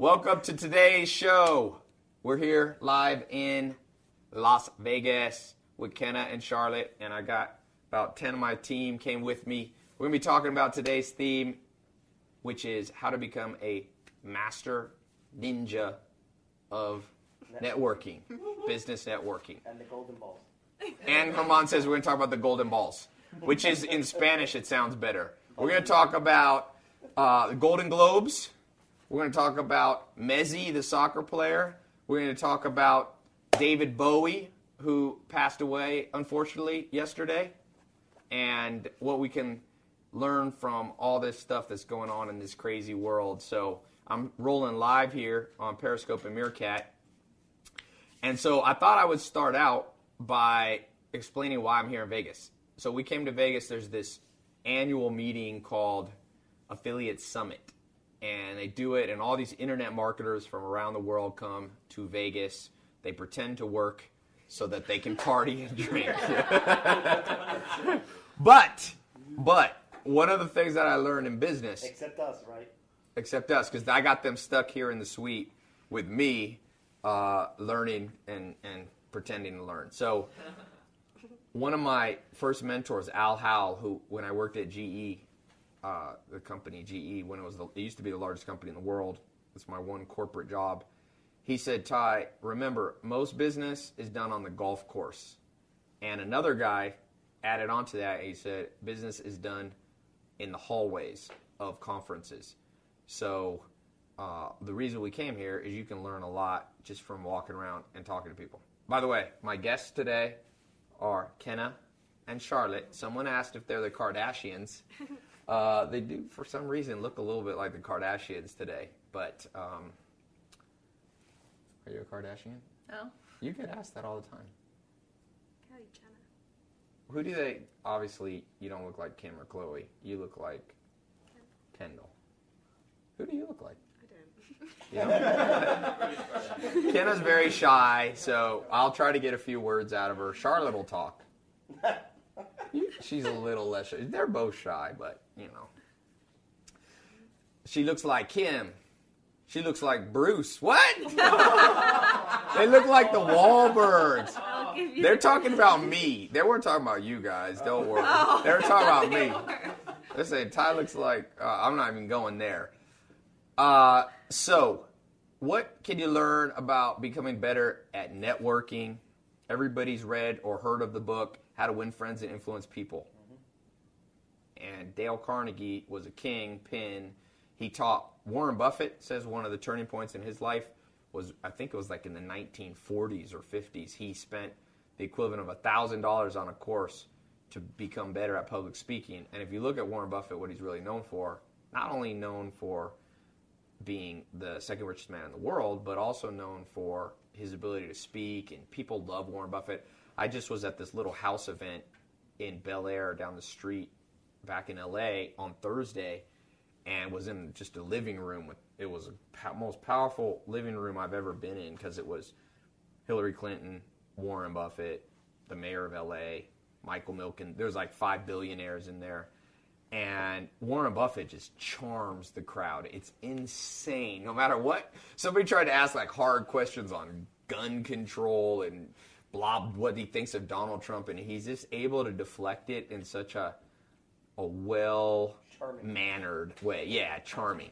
Welcome to today's show. We're here live in Las Vegas with Kenna and Charlotte, and I got about 10 of my team came with me. We're going to be talking about today's theme, which is how to become a master ninja of networking, business networking. And the golden balls. And Herman says we're going to talk about the golden balls, which is in Spanish, it sounds better. We're going to talk about uh, the Golden Globes. We're going to talk about Messi, the soccer player. We're going to talk about David Bowie, who passed away, unfortunately, yesterday, and what we can learn from all this stuff that's going on in this crazy world. So I'm rolling live here on Periscope and Meerkat. And so I thought I would start out by explaining why I'm here in Vegas. So we came to Vegas, there's this annual meeting called Affiliate Summit. And they do it, and all these internet marketers from around the world come to Vegas. They pretend to work so that they can party and drink. but, but, one of the things that I learned in business Except us, right? except us, because I got them stuck here in the suite with me, uh, learning and, and pretending to learn. So, one of my first mentors, Al Howell, who when I worked at GE, uh, the company GE, when it was the, it used to be the largest company in the world. It's my one corporate job. He said, Tai, remember, most business is done on the golf course. And another guy added on to that. He said, business is done in the hallways of conferences. So uh, the reason we came here is you can learn a lot just from walking around and talking to people. By the way, my guests today are Kenna and Charlotte. Someone asked if they're the Kardashians. Uh, they do, for some reason, look a little bit like the Kardashians today. But um, are you a Kardashian? No. You get asked that all the time. Kylie Jenner. Who do they? Obviously, you don't look like Kim or Khloe. You look like Kendall. Who do you look like? I don't. You know? Kenna's very shy, so I'll try to get a few words out of her. Charlotte will talk. She's a little less shy. They're both shy, but you know. She looks like Kim. She looks like Bruce. What? they look like the Wahlbergs. I'll give you They're talking about me. They weren't talking about you guys. Don't worry. They were talking about me. They say Tai looks like uh, I'm not even going there. Uh, so, what can you learn about becoming better at networking? Everybody's read or heard of the book How to Win Friends and Influence People. And Dale Carnegie was a king pin. He taught Warren Buffett says one of the turning points in his life was I think it was like in the 1940s or 50s. He spent the equivalent of thousand dollars on a course to become better at public speaking. And if you look at Warren Buffett, what he's really known for, not only known for being the second richest man in the world, but also known for his ability to speak. And people love Warren Buffett. I just was at this little house event in Bel Air down the street back in LA on Thursday and was in just a living room with it was the most powerful living room I've ever been in because it was Hillary Clinton, Warren Buffett, the mayor of LA, Michael Milken. There's like five billionaires in there. And Warren Buffett just charms the crowd. It's insane. No matter what, somebody tried to ask like hard questions on gun control and blah, what he thinks of Donald Trump, and he's just able to deflect it in such a a well mannered way. Yeah, charming.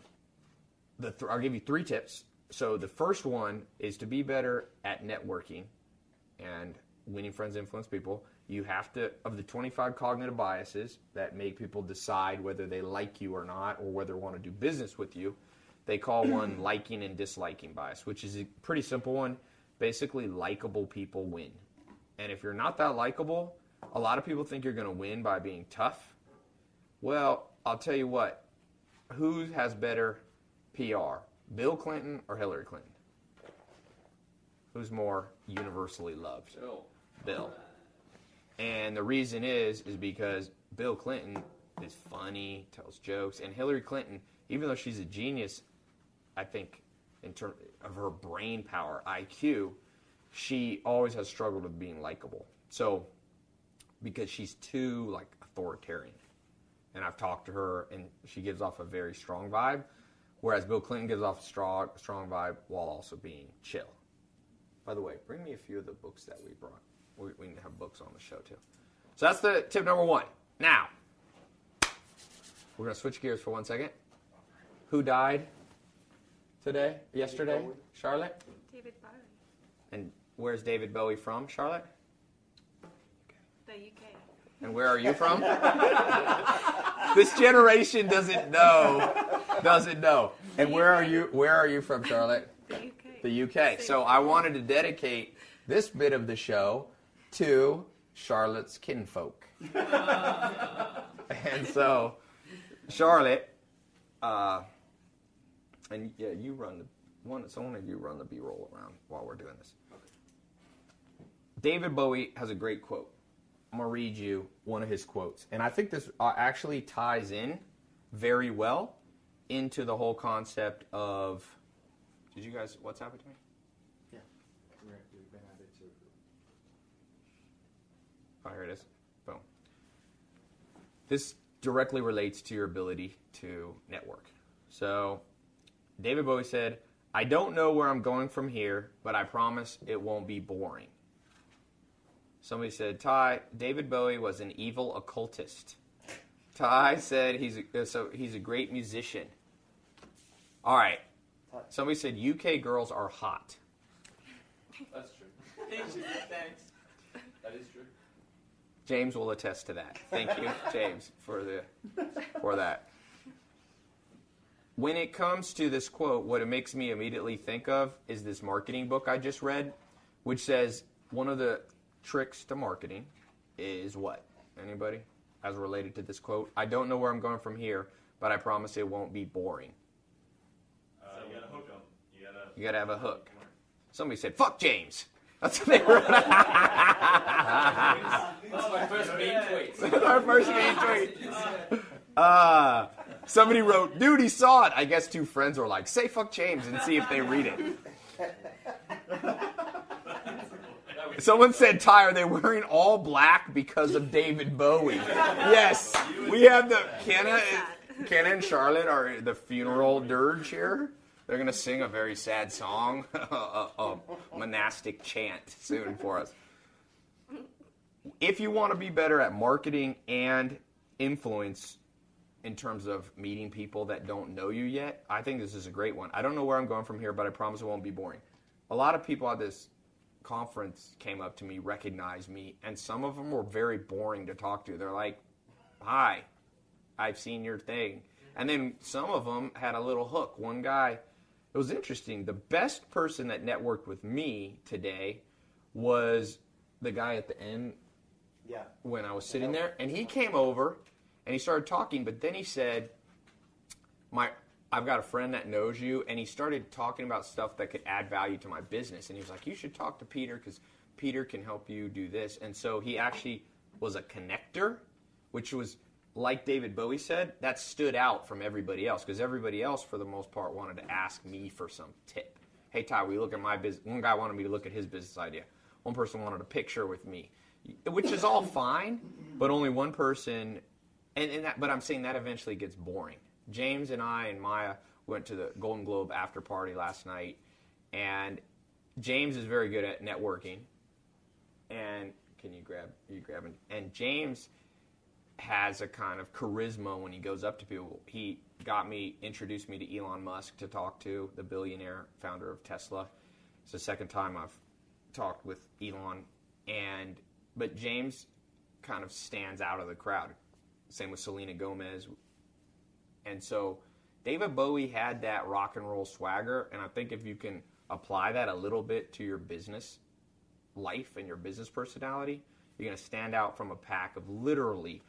The th- I'll give you three tips. So the first one is to be better at networking and winning friends influence people. You have to of the 25 cognitive biases that make people decide whether they like you or not or whether they want to do business with you. They call one liking and disliking bias, which is a pretty simple one. Basically, likable people win. And if you're not that likable, a lot of people think you're going to win by being tough. Well, I'll tell you what. Who has better PR, Bill Clinton or Hillary Clinton? Who's more universally loved? Bill. Bill. And the reason is is because Bill Clinton is funny, tells jokes, and Hillary Clinton, even though she's a genius, I think in terms of her brain power, IQ, she always has struggled with being likable. So because she's too like authoritarian. And I've talked to her and she gives off a very strong vibe. Whereas Bill Clinton gives off a strong, strong vibe while also being chill. By the way, bring me a few of the books that we brought. We, we need to have books on the show too. So that's the tip number one. Now, we're to switch gears for one second. Who died today, yesterday? Charlotte? David Bowie. And where's David Bowie from, Charlotte? The UK. And where are you from? this generation doesn't know. Doesn't know. And where are you where are you from, Charlotte? The UK. The UK. So I wanted to dedicate this bit of the show to Charlotte's kinfolk. and so Charlotte, uh, and yeah, you run the one. So one of you run the B-roll around while we're doing this. David Bowie has a great quote. I'm gonna read you one of his quotes, and I think this uh, actually ties in very well into the whole concept of. Did you guys What's happened to me? Yeah, we've been at it too. Oh, here it is. Boom. This directly relates to your ability to network. So, David Bowie said, I don't know where I'm going from here, but I promise it won't be boring. Somebody said, Tai, David Bowie was an evil occultist. Ty said he's a, uh, so he's a great musician. All right. Somebody said UK girls are hot. That's true. Thanks. That is true. James will attest to that. Thank you, James, for the for that. When it comes to this quote, what it makes me immediately think of is this marketing book I just read, which says one of the tricks to marketing is what? Anybody? As related to this quote, I don't know where I'm going from here, but I promise it won't be boring. Uh, you gotta hook them. You gotta. You gotta have a hook. Somebody said, "Fuck James." That's what they wrote. That's my first main tweet. Our first main tweet. Uh, somebody wrote, dude, he saw it. I guess two friends were like, say fuck James and see if they read it. Someone said, Tai, are they wearing all black because of David Bowie? Yes. We have the, Kenna, Kenna and Charlotte are the funeral dirge here. They're going to sing a very sad song, a, a, a monastic chant soon for us if you want to be better at marketing and influence in terms of meeting people that don't know you yet, I think this is a great one. I don't know where I'm going from here, but I promise it won't be boring. A lot of people at this conference came up to me, recognized me, and some of them were very boring to talk to. They're like, "Hi, I've seen your thing," and then some of them had a little hook. One guy, it was interesting. The best person that networked with me today was the guy at the end Yeah. when I was sitting there, and he came over and he started talking, but then he said, "My, I've got a friend that knows you," and he started talking about stuff that could add value to my business, and he was like, "You should talk to Peter because Peter can help you do this," and so he actually was a connector, which was like David Bowie said, that stood out from everybody else because everybody else, for the most part, wanted to ask me for some tip. Hey Tai, you look at my business? One guy wanted me to look at his business idea. One person wanted a picture with me, which is all fine, but only one person. And, and that, but I'm saying that eventually gets boring. James and I and Maya went to the Golden Globe after party last night, and James is very good at networking. And can you grab you grab? And James has a kind of charisma when he goes up to people. He got me introduced me to Elon Musk to talk to, the billionaire founder of Tesla. It's the second time I've talked with Elon and but James kind of stands out of the crowd. Same with Selena Gomez. And so David Bowie had that rock and roll swagger and I think if you can apply that a little bit to your business life and your business personality, you're going to stand out from a pack of literally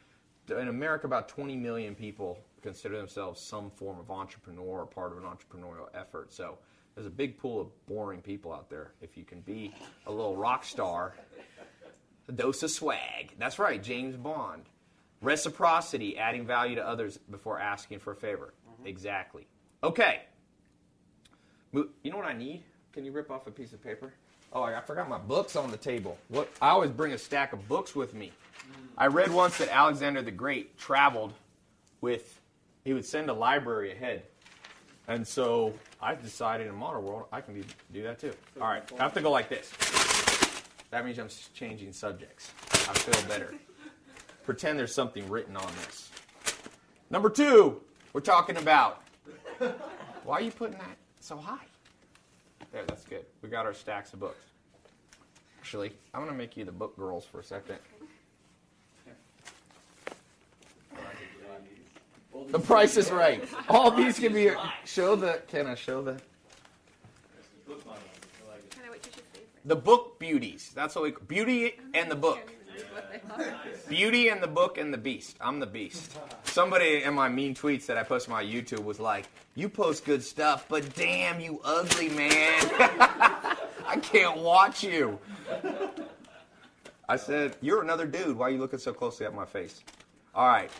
in America, about 20 million people consider themselves some form of entrepreneur or part of an entrepreneurial effort. So there's a big pool of boring people out there. If you can be a little rock star, a dose of swag. That's right, James Bond. Reciprocity, adding value to others before asking for a favor. Mm-hmm. Exactly. Okay. You know what I need? Can you rip off a piece of paper? Oh, I I forgot my books on the table. What? I always bring a stack of books with me. Mm. I read once that Alexander the Great traveled with, he would send a library ahead. And so I decided in modern world I can do that too. All right, I have to go like this. That means I'm changing subjects. I feel better. Pretend there's something written on this. Number two, we're talking about. Why are you putting that so high? There, that's good. We got our stacks of books. Actually, I'm gonna make you the book girls for a second. The price is right. All these can be show the. Can I show the Book money. I like it. Kind of what you should say. the book beauties? That's what we beauty and the book. Beauty and the book and the beast. I'm the beast. Somebody in my mean tweets that I posted on my YouTube was like, "You post good stuff, but damn, you ugly man. I can't watch you." I said, "You're another dude. Why are you looking so closely at my face?" All right.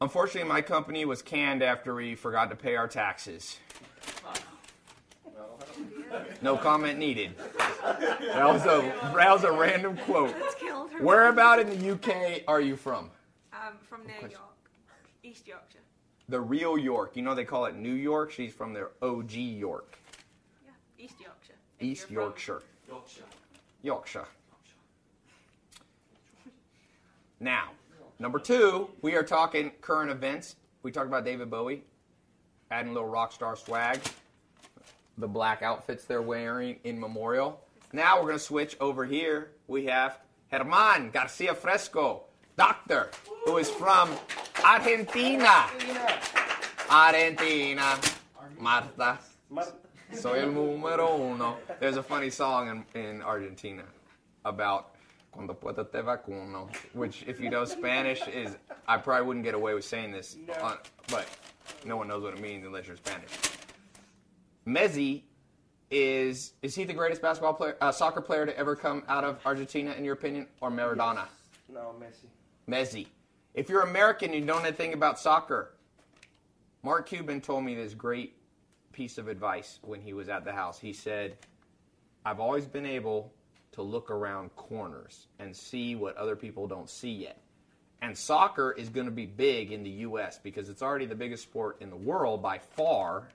Unfortunately, my company was canned after we forgot to pay our taxes. No comment needed. That was a that was a random quote. That's killed her. Where about in the UK are you from? Um, from New. York, East Yorkshire. The real York. You know they call it New York. She's from the OG York, Yeah, East Yorkshire. East you're Yorkshire, Yorkshire. Yorkshire. Now, number two, we are talking current events. We talked about David Bowie, adding a little rock star swag, the black outfits they're wearing in memorial. Now we're going to switch over here. We have Herman Garcia Fresco, doctor, who is from Argentina. Argentina. Marta. Soy el número uno. There's a funny song in, in Argentina about cuando puedo te vacuno, which, if you know Spanish, is I probably wouldn't get away with saying this, on, uh, but no one knows what it means unless you're Spanish. Messi is is he the greatest basketball player, uh, soccer player to ever come out of Argentina, in your opinion, or Maradona? No, Messi. Messi. If you're American and you don't know anything about soccer, Mark Cuban told me this great piece of advice when he was at the house. He said, I've always been able to look around corners and see what other people don't see yet. And soccer is going to be big in the U.S. because it's already the biggest sport in the world by far,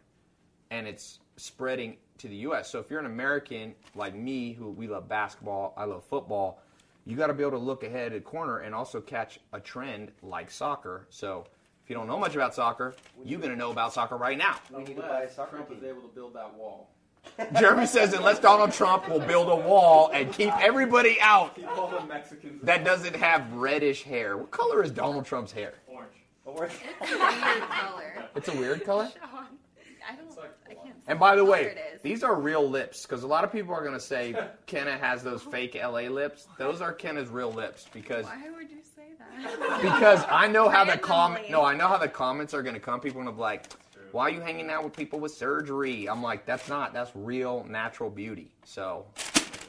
and it's spreading to the U.S. So if you're an American like me, who we love basketball, I love football, you got to be able to look ahead at corner and also catch a trend like soccer. So if you don't know much about soccer, you're going to know about soccer right now. We need to buy a Unless soccer Trump was team. able to build that wall. Jeremy says unless Donald Trump will build a wall and keep everybody out Keep all the Mexicans. that doesn't have reddish hair. What color is Donald Trump's hair? Orange. Or- It's a weird color. It's a weird color. Sean. I don't. like I can't. And by the way, color it is. these are real lips because a lot of people are going to say Kenna has those fake LA lips. Those are Kenna's real lips because Why would you say that? because I know how the comment. No, I know how the comments are going to come. People are going to be like, "Why are you hanging out with people with surgery?" I'm like, "That's not. That's real natural beauty." So,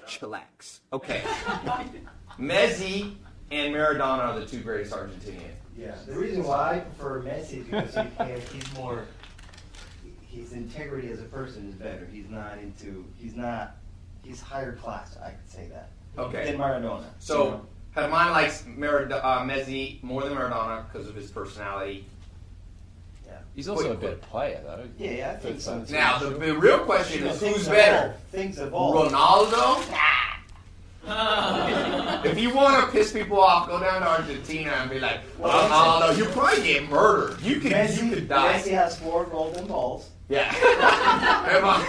chillax. Okay. Messi and Maradona are the two greatest Argentinians. Yeah, the reason why I prefer Messi is because he can, he's more, his integrity as a person is better. He's not into, he's not, he's higher class. I could say that. Okay. Than Maradona. So, Herman likes Marad- uh, Messi more than Maradona because of his personality. Yeah. He's also Wait, a better player, though. yeah, yeah, I think so. too. Now, the, the real question is who's better, Things evolve. Ronaldo? if you want to piss people off, go down to Argentina and be like, Well, Ronaldo, you probably get murdered. You could, Messi, you could die. Messi has four golden balls, Yeah.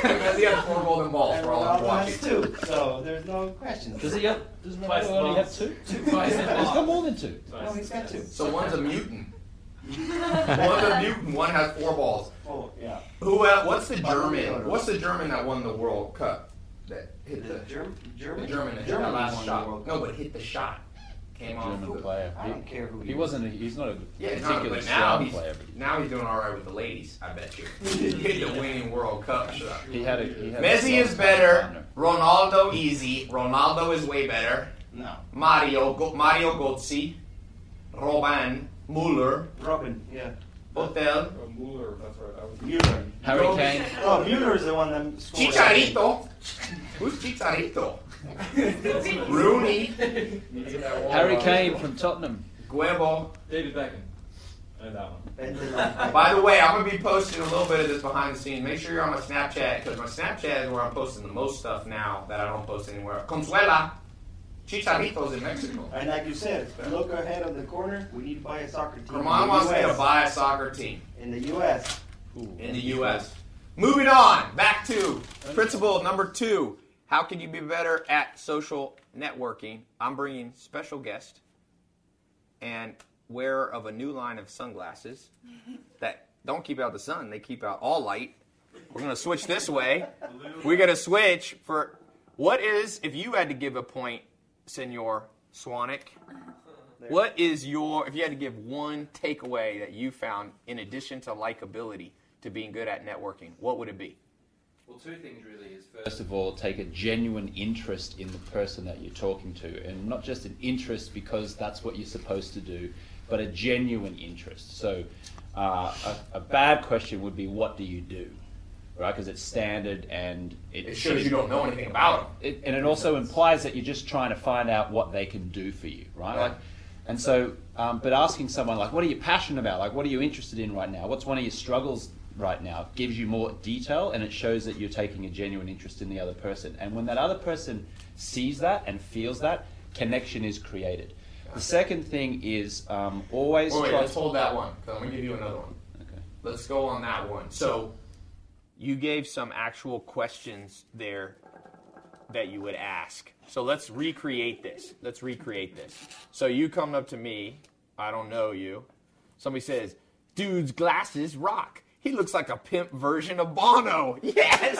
Messi has four golden balls and for all I'm watching. has two. So there's no question. Does he have? Does Twice Ronaldo only have two? Two twice He's got more than two. No, he's got two. So one's a mutant. one's a mutant. One has four balls. Oh, yeah. Who? Uh, what's the German? What's the German that won the World Cup? That hit The the Germ- the German? German that hit Germany that last shot. No, but hit the shot. Came off. German player. I don't care who He wasn't. A, he's not a Yeah, no, particularly but now strong he's player. But now he's doing all right with the ladies. I bet you. He hit the winning World Cup shot. he had a. He had a Messi is better. partner. Ronaldo easy. Ronaldo is way better. No. Mario Go- Mario Götze, Robin Muller, Robin, yeah. Hotel, Oh, Mueller, that's right. I was Mueller. Harry Kane. Oh, Mueller is the one that scored. Chicharito. Who's Chicharito? Rooney, needed that wall. Harry Kane from Tottenham. Guebo, David Beckham. That one. And then, like, By the way, I'm gonna be posting a little bit of this behind the scenes. Make sure you're on my Snapchat because my Snapchat is where I'm posting the most stuff now that I don't post anywhere. Consuela, Chicharitos in Mexico. and like you said, look ahead of the corner. We need to buy a soccer team. Herman in wants the me to buy a soccer team in the U.S. in the U.S. Moving on, back to principle number two. How can you be better at social networking? I'm bringing special guest and wearer of a new line of sunglasses that don't keep out the sun; they keep out all light. We're gonna switch this way. We're gonna switch for what is if you had to give a point, Senor Swanik. Uh-huh. What is your if you had to give one takeaway that you found in addition to likability to being good at networking? What would it be? Well, two things really is first of all, take a genuine interest in the person that you're talking to, and not just an interest because that's what you're supposed to do, but a genuine interest. So, uh, a, a bad question would be, "What do you do?" Right? Because it's standard and it, It shows you don't know anything about them. it, and it also implies that you're just trying to find out what they can do for you, right? Like, and so, um, but asking someone like, "What are you passionate about? Like, what are you interested in right now? What's one of your struggles right now?" it gives you more detail, and it shows that you're taking a genuine interest in the other person. And when that other person sees that and feels that, connection is created. The second thing is um, always Wait, wait, try. let's hold that one. I'm gonna give you another one. Okay. Let's go on that one. So, you gave some actual questions there that you would ask. So let's recreate this. Let's recreate this. So you come up to me, I don't know you. Somebody says, "Dude's glasses rock. He looks like a pimp version of Bono." Yes.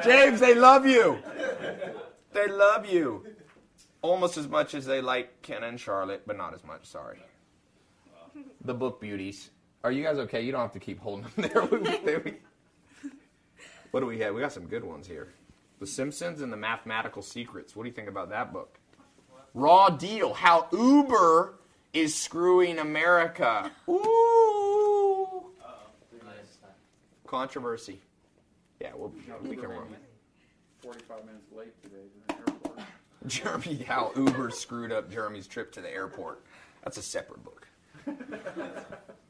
James, they love you. They love you. Almost as much as they like Ken and Charlotte, but not as much. Sorry. The book beauties. Are you guys okay? You don't have to keep holding them there. What do we have? We got some good ones here. The Simpsons and the Mathematical Secrets. What do you think about that book? Raw Deal. How Uber is screwing America. Ooh. Controversy. Yeah, we'll, we can run. 45 minutes late today to the airport. Jeremy, how Uber screwed up Jeremy's trip to the airport. That's a separate book.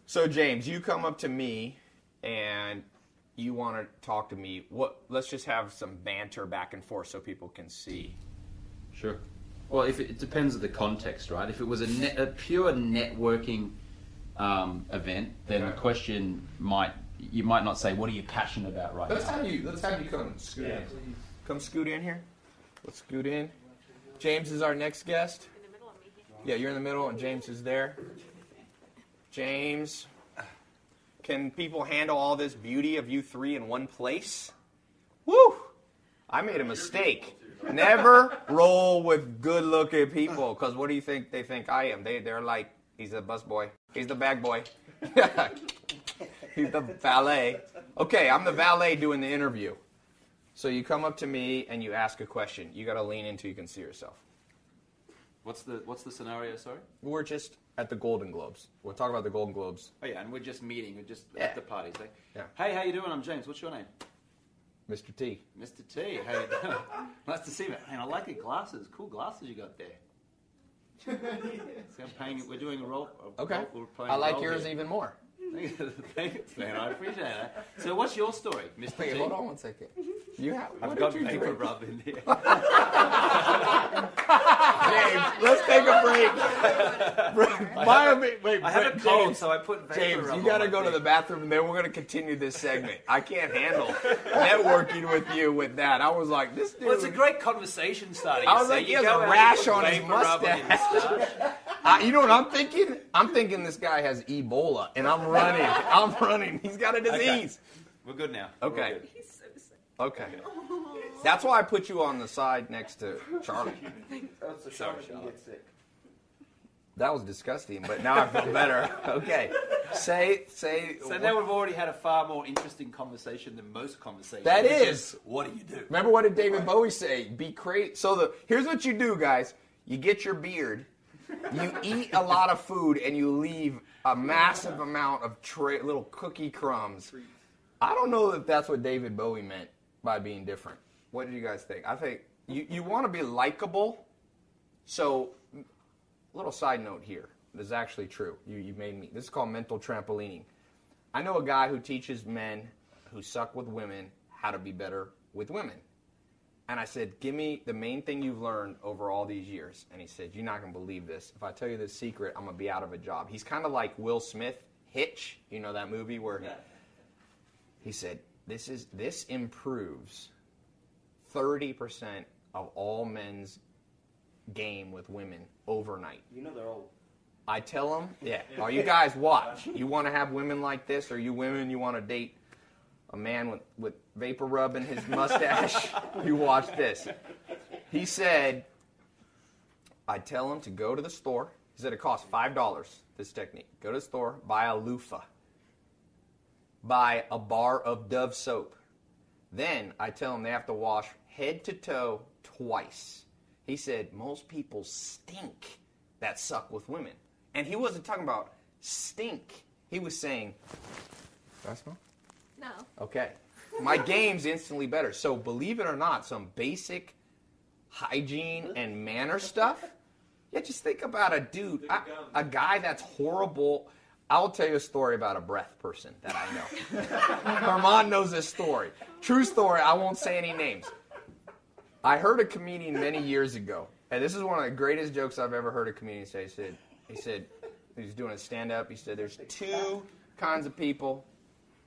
so James, you come up to me and you want to talk to me. What? Let's just have some banter back and forth so people can see. Sure. Well, if it, it depends on the context, right? If it was a, net, a pure networking um, event, then the question might you might not say, "What are you passionate about right Let's now?" have you. Let's have you come scoot Yeah, in. please. Come scoot in here. Let's scoot in. James is our next guest. In the middle of. Yeah, you're in the middle, and James is there. James, can people handle all this beauty of you three in one place? Woo! I made a mistake. Never roll with good-looking people, because what do you think they think I am? They they're like, he's a bus boy. He's the bag boy. he's the valet. Okay, I'm the valet doing the interview. So you come up to me and you ask a question. You got to lean into you can see yourself. What's the What's the scenario? Sorry. We're just at the Golden Globes. We're talking about the Golden Globes. Oh yeah, and we're just meeting. We're just Yeah. at the party. Say, eh? Yeah. Hey, how you doing? I'm James. What's your name? Mr. T. Mr. T. How you doing? nice to see you. Man, I like your glasses. Cool glasses you got there. See, I'm paying. We're doing a role. A Okay. role- we're playing I a like role yours here. even more. Thanks, man. I appreciate that. So, what's your story, Mr. Wait, T? hold on one second. You have. I've got vapor rub in here. James, let's take a break. Buy me- wait, I have a James, cold, so I put vapor James, you got to my go to the bathroom, and then we're going to continue this segment. I can't handle networking with you with that. I was like, this dude. Well, it's a great conversation starting. I was see. like, he You has a rash on his vapor rub on your mustache. I, you know what I'm thinking? I'm thinking this guy has Ebola, and I'm running. I'm running. He's got a disease. We're good now. Okay. Good. He's so sick. Okay. That's why I put you on the side next to Charlie. That's the Sorry, shot you get sick. That was disgusting, but now I feel better. Okay. Say, say. So now we've already had a far more interesting conversation than most conversations. That is. What do you do? Remember what did David Bowie say? Be crazy. So the here's what you do, guys. You get your beard. You eat a lot of food, and you leave a massive amount of tra- little cookie crumbs. I don't know if that's what David Bowie meant by being different. What do you guys think? I think you, you want to be likable. So, little side note here. This is actually true. You, you made me. This is called mental trampolining. I know a guy who teaches men who suck with women how to be better with women. And I said, Give me the main thing you've learned over all these years. And he said, You're not going to believe this. If I tell you this secret, I'm going to be out of a job. He's kind of like Will Smith, Hitch. You know that movie where he, he said, This is this improves 30% of all men's game with women overnight. You know they're all. I tell them, yeah, are oh, you guys watch. You want to have women like this, or you women, you want to date a man with, with vapor rub in his mustache? you watch this. He said, I tell him to go to the store. He said it costs $5, this technique. Go to the store, buy a loofah, buy a bar of Dove soap. Then I tell them they have to wash head to toe twice. He said, most people stink that suck with women. And he wasn't talking about stink. He was saying, Do I smell? No. Okay. My game's instantly better. So believe it or not, some basic hygiene and manner stuff. Yeah, just think about a dude, a, a guy that's horrible. I'll tell you a story about a breath person that I know. Herman knows this story. True story. I won't say any names. I heard a comedian many years ago, and this is one of the greatest jokes I've ever heard a comedian say. He said, he said, he was doing a stand up. He said, there's two kinds of people.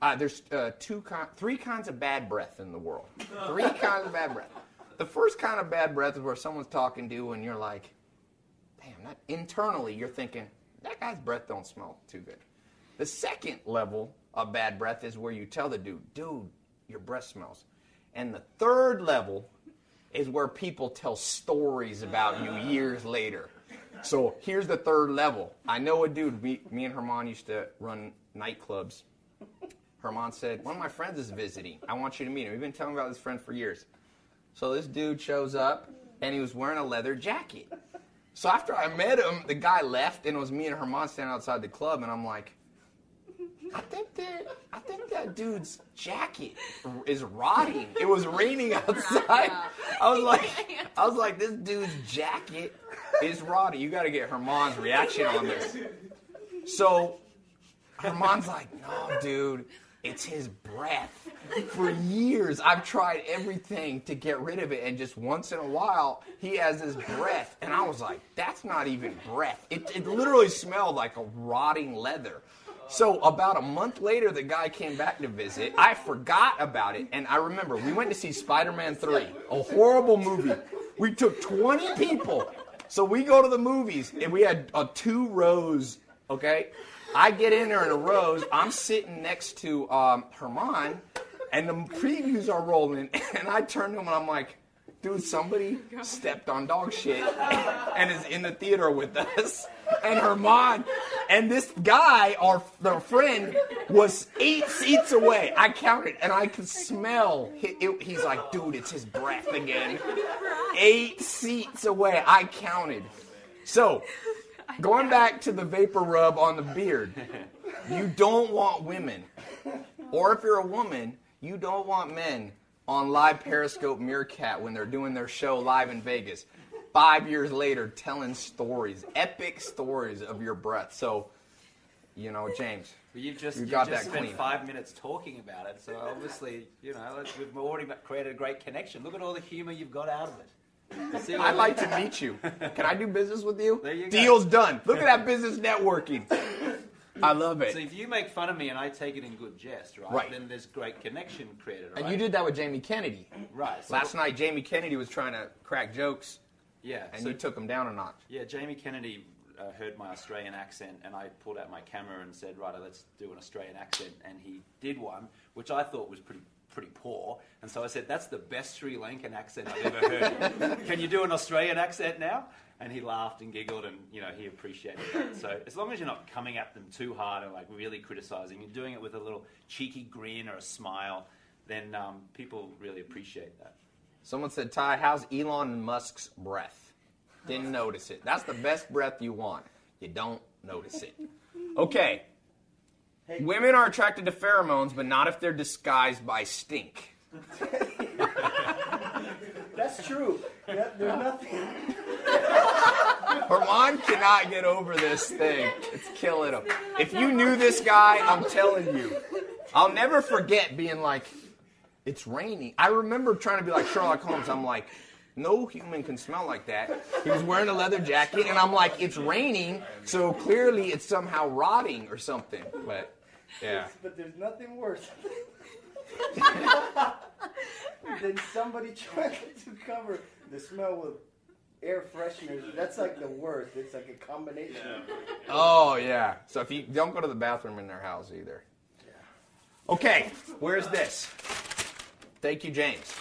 Uh, there's uh, two, ki- three kinds of bad breath in the world. Three kinds of bad breath. The first kind of bad breath is where someone's talking to you and you're like, damn, that internally you're thinking, that guy's breath don't smell too good. The second level of bad breath is where you tell the dude, dude, your breath smells. And the third level is where people tell stories about you ah. years later. So here's the third level. I know a dude, me, me and Herman used to run nightclubs. Herman said, One of my friends is visiting. I want you to meet him. We've been telling about this friend for years. So this dude shows up and he was wearing a leather jacket. So after I met him, the guy left and it was me and Herman standing outside the club and I'm like, I think that I think that dude's jacket is rotting. It was raining outside. I was like I was like, this dude's jacket is rotting. You gotta get Herman's reaction on this. So Herman's like, no, dude, it's his breath. For years, I've tried everything to get rid of it, and just once in a while, he has his breath. And I was like, that's not even breath. It, it literally smelled like a rotting leather. So about a month later, the guy came back to visit. I forgot about it, and I remember we went to see Spider-Man 3, a horrible movie. We took 20 people. So we go to the movies, and we had uh, two rows, okay? I get in there in a rows. I'm sitting next to um, Herman, and the previews are rolling, and I turn to him and I'm like, dude, somebody stepped on dog shit and is in the theater with us. And Herman and this guy, our their friend, was eight seats away. I counted, and I could smell. He, it- he's like, dude, it's his breath again. Eight seats away. I counted. So, going back to the vapor rub on the beard, you don't want women, or if you're a woman, you don't want men on live Periscope Meerkat when they're doing their show live in Vegas. Five years later, telling stories, epic stories of your breath. So, you know, James, Well, you've just, You you've got just that spent clean. five minutes talking about it, so obviously, you know, we've already created a great connection. Look at all the humour you've got out of it. I'd like to meet you. Can I do business with you? There you go. Deal's done. Look at that business networking. I love it. So if you make fun of me and I take it in good jest, right? Right. Then there's great connection created, right? And you did that with Jamie Kennedy. right. So Last night, Jamie Kennedy was trying to crack jokes, yeah. and so you took them down a notch. Yeah, Jamie Kennedy uh, heard my Australian accent, and I pulled out my camera and said, "Right, let's do an Australian accent." And he did one, which I thought was pretty pretty poor. And so I said, "That's the best Sri Lankan accent I've ever heard. Can you do an Australian accent now?" And he laughed and giggled, and you know he appreciated it. So as long as you're not coming at them too hard and like really criticizing, you're doing it with a little cheeky grin or a smile, then um, people really appreciate that. Someone said, Tai, how's Elon Musk's breath? Didn't notice it. That's the best breath you want. You don't notice it. Okay. Women are attracted to pheromones, but not if they're disguised by stink. That's true. There- There's nothing. Herman cannot get over this thing. It's killing him. If you knew this guy, I'm telling you, I'll never forget being like, "It's raining." I remember trying to be like Sherlock Holmes. I'm like, no human can smell like that. He was wearing a leather jacket, and I'm like, it's raining, so clearly it's somehow rotting or something. But yeah, But there's nothing worse than somebody trying to cover the smell with air fresheners. That's like the worst. It's like a combination. Oh yeah. So if you don't go to the bathroom in their house either. Okay, where's this? Thank you, James.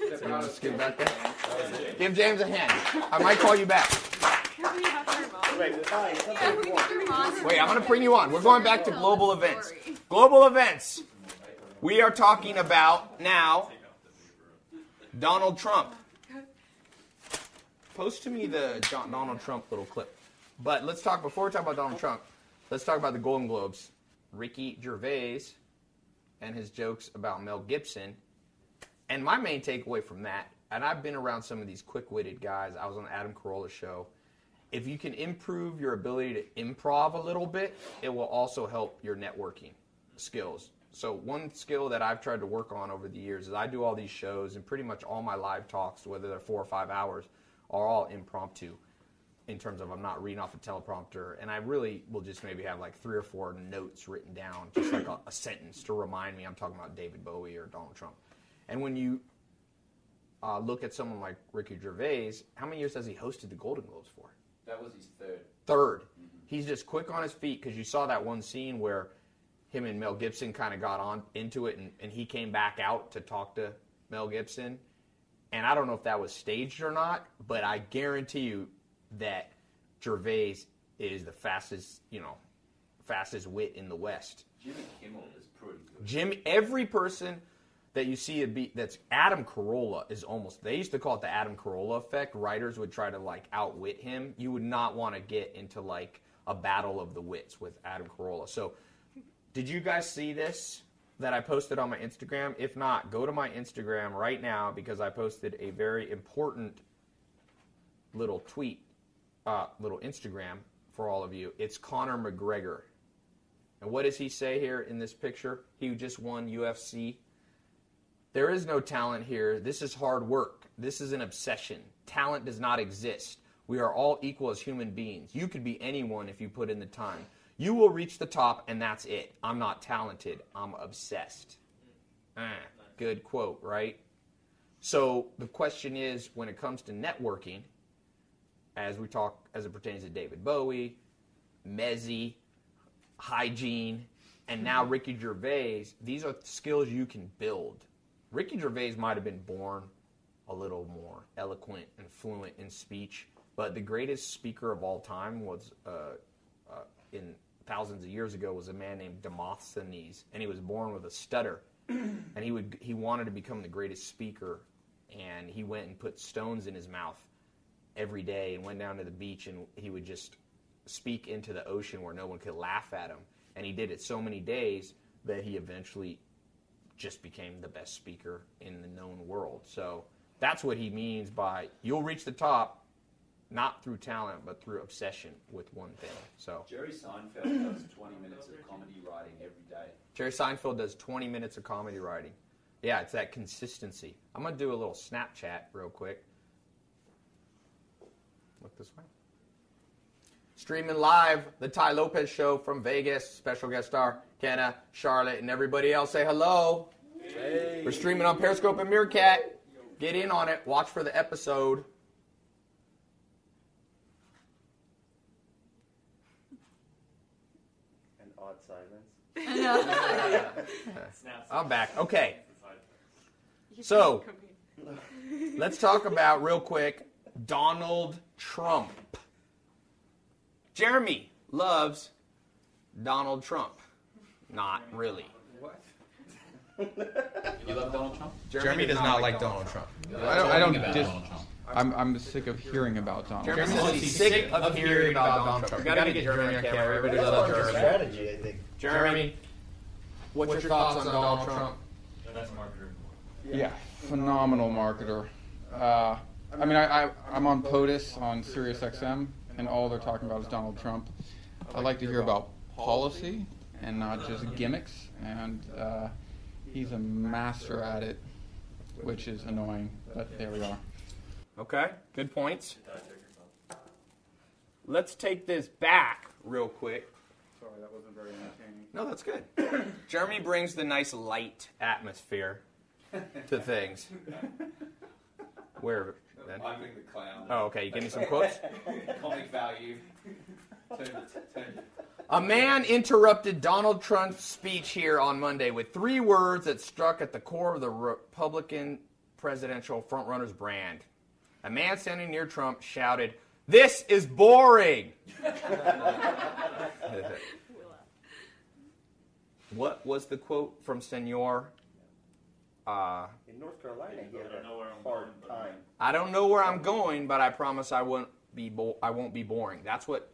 You wanna scoot back there? Give James a hand. I might call you back. Can we have Herman? Wait, fine. Something more. Wait, I'm gonna bring you on. We're going back to global events. Global events. We are talking about now Donald Trump. Post to me the John, Donald Trump little clip. But let's talk before we talk about Donald Trump. Let's talk about the Golden Globes. Ricky Gervais and his jokes about Mel Gibson. And my main takeaway from that, and I've been around some of these quick-witted guys. I was on Adam Carolla's show. If you can improve your ability to improv a little bit, it will also help your networking skills. So one skill that I've tried to work on over the years is I do all these shows, and pretty much all my live talks, whether they're four or five hours, are all impromptu. In terms of I'm not reading off a teleprompter, and I really will just maybe have like three or four notes written down, just like a, a sentence to remind me I'm talking about David Bowie or Donald Trump. And when you uh, look at someone like Ricky Gervais, how many years has he hosted the Golden Globes for? That was his third. 3rd He's just quick on his feet because you saw that one scene where him and Mel Gibson kind of got on into it, and, and he came back out to talk to Mel Gibson. And I don't know if that was staged or not, but I guarantee you that Gervais is the fastest, you know, fastest wit in the West. Jimmy Kimmel is pretty good. Jim, every person that you see it be that's Adam Carolla is almost. They used to call it the Adam Carolla effect. Writers would try to like outwit him. You would not want to get into like a battle of the wits with Adam Carolla. So, did you guys see this that I posted on my Instagram? If not, go to my Instagram right now because I posted a very important little tweet, uh, little Instagram for all of you. It's Conor McGregor. And what does he say here in this picture? He just won UFC. There is no talent here. This is hard work. This is an obsession. Talent does not exist. We are all equal as human beings. You could be anyone if you put in the time. You will reach the top, and that's it. I'm not talented. I'm obsessed. Ah, good quote, right? So the question is when it comes to networking, as we talk as it pertains to David Bowie, Messi, hygiene, and now Ricky Gervais, these are skills you can build. Ricky Gervais might have been born a little more eloquent and fluent in speech, but the greatest speaker of all time was uh, uh, in thousands of years ago was a man named Demosthenes, and he was born with a stutter, and he would he wanted to become the greatest speaker, and he went and put stones in his mouth every day and went down to the beach and he would just speak into the ocean where no one could laugh at him. And he did it so many days that he eventually just became the best speaker in the known world. So that's what he means by you'll reach the top not through talent but through obsession with one thing. So Jerry Seinfeld does 20 minutes of comedy writing every day. Jerry Seinfeld does 20 minutes of comedy writing. Yeah, it's that consistency. I'm going to do a little Snapchat real quick. Look this way. Streaming live, the Tai Lopez show from Vegas. Special guest star Kenna, Charlotte, and everybody else. Say hello. We're streaming on Periscope and Meerkat. Get in on it. Watch for the episode. An odd silence. I'm back. Okay. So- Let's talk about real quick Donald Trump. Jeremy loves Donald Trump. Not really. What? You love Donald Trump? Jeremy, does not like Donald Trump. You I don't. I don't. Dis- Donald Trump. I'm, I'm sick of hearing about Donald Jeremy Trump. says he's sick of hearing about Donald Trump. We gotta get Jeremy on camera. Everybody That's loves part of the Jeremy. strategy, I think. Jeremy, what's, your thoughts on Donald Trump? The best marketer. Yeah, phenomenal marketer. Uh, I mean, I, I I'm on POTUS on Sirius XM, and all they're talking about is Donald Trump. I'd like to hear about policy and not just gimmicks, and uh, he's a master at it, which is annoying. But there we are. Okay, good points. Let's take this back real quick. Sorry, that wasn't very entertaining. No, that's good. Jeremy brings the nice light atmosphere to things. Where? Then? I think the clown. Oh, okay. You give me some quotes. Comic value. Turn turn. A man interrupted Donald Trump's speech here on Monday with three words that struck at the core of the Republican presidential frontrunner's brand. A man standing near Trump shouted, This is boring! what was the quote from Senor? Uh, In North Carolina, he had I don't know a where I'm hard going, but- time. I don't know where I'm going, but I promise I won't be bo- I won't be boring. That's what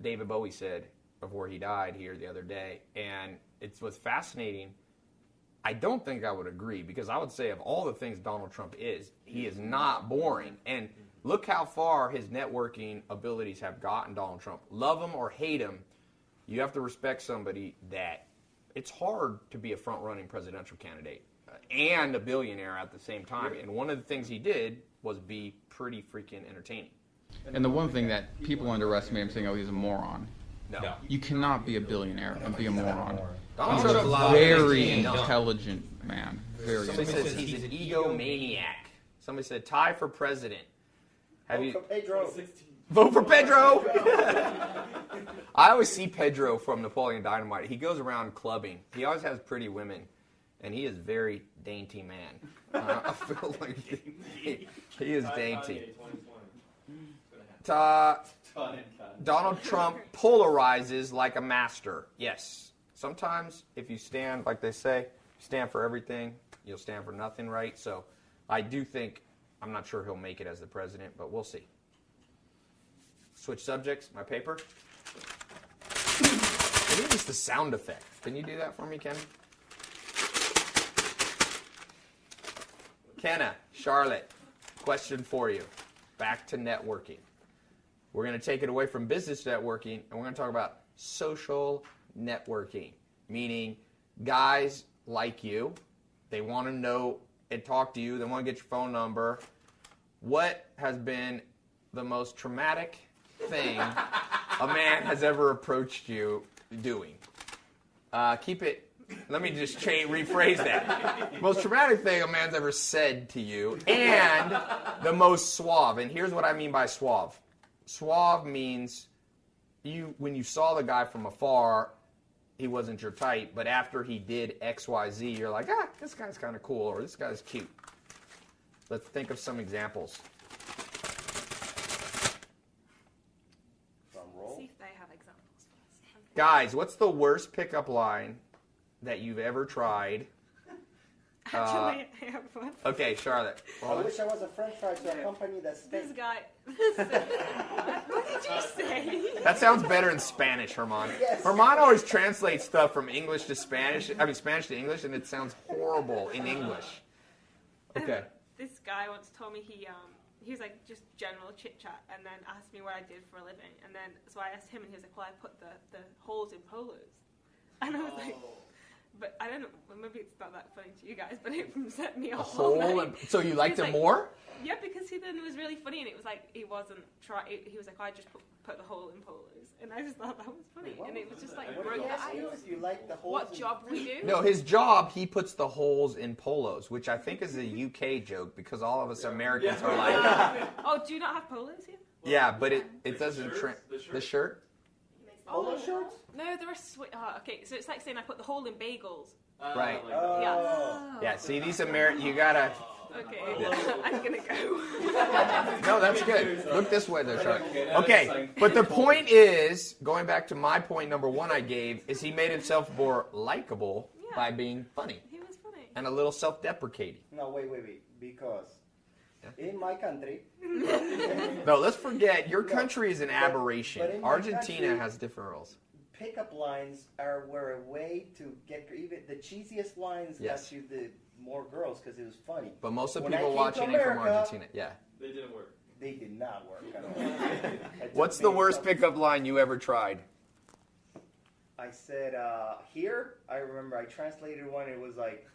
David Bowie said before he died here the other day, and it was fascinating. I don't think I would agree because I would say of all the things Donald Trump is, he is not boring. And look how far his networking abilities have gotten Donald Trump. Love him or hate him, you have to respect somebody that it's hard to be a front running presidential candidate and a billionaire at the same time. And one of the things he did was be pretty freaking entertaining. And the one thing that people underestimate him saying, "Oh, he's a moron." No. You cannot be a billionaire and be a moron. Donald He's a very intelligent man. Very. Somebody intelligent. says he's an egomaniac. Somebody said Tai for president. Have you Pedro. vote for Pedro? I always see Pedro from Napoleon Dynamite. He goes around clubbing. He always has pretty women, and he is very dainty man. Uh, I feel like he, he is dainty. Ton and ton. Donald Trump polarizes like a master. Yes. Sometimes if you stand, like they say, stand for everything, you'll stand for nothing, right? So I do think, I'm not sure he'll make it as the president, but we'll see. Switch subjects, my paper. Maybe just the sound effect. Can you do that for me, Ken? Kenna, Charlotte, question for you. Back to networking. We're going to take it away from business networking and we're going to talk about social networking, meaning guys like you, they want to know and talk to you, they want to get your phone number. What has been the most traumatic thing a man has ever approached you doing? Uh, keep it. Let me just change, rephrase that. Most traumatic thing a man's ever said to you, and the most suave. And here's what I mean by suave. Suave means you when you saw the guy from afar, he wasn't your type, but after he did X, Y, Z, you're like, ah, this guy's kind of cool, or this guy's cute. Let's think of some examples. Drum roll. See if they have examples. Guys, what's the worst pickup line that you've ever tried? Actually, I have one. Okay, Charlotte. I wish I was a French fry to a company that's This guy. what did you say? That sounds better in Spanish, Herman. Yes. Herman always translates stuff from English to Spanish. I mean, Spanish to English, and it sounds horrible in English. Okay. This guy once told me he um he was like just general chit chat, and then asked me what I did for a living, and then so I asked him, and he was like, "Well, I put the the holes in polos," and I was like. But I don't know. Well, maybe it's not that funny to you guys, but it set me A off. hole. like- And, so you liked it like- more? Yeah, because he then it was really funny, and it was like he wasn't try. He was like, oh, I just put, put the hole in polos, and I just thought that was funny, and it was just like What broke do you the ask you ice. you like the holes? What in- job we do? No, his job, he puts the holes in polos, which I think is a UK joke because all of us Americans are like, Oh, do you not have polos here? yeah, but it, it doesn't. Tra- The shirt? the shirt? Polo oh, shorts? No, they're a sweet. Oh, uh, okay, so it's like saying I put the hole in bagels. Uh, right. Oh. Yeah. Yeah, see, these Americans, you gotta. Okay, oh. I'm gonna go. No, that's good. Look this way, though, Shark. Okay, but the point is, going back to my point number one I gave, is he made himself more likable Yeah. by being funny he was funny. and a little self-deprecating. No, wait, wait, wait. Because in my country, No, let's forget your No, country is an but- aberration. but in Argentina country- has different rules. pickup lines are were a way to get even the cheesiest lines Yes. got you the more girls because it was funny. But most of the people came to watching it from Argentina. Yeah. They didn't work. They did not work at all. What's the worst some- pickup line you ever tried? I said uh, here. I remember I translated one. It was like.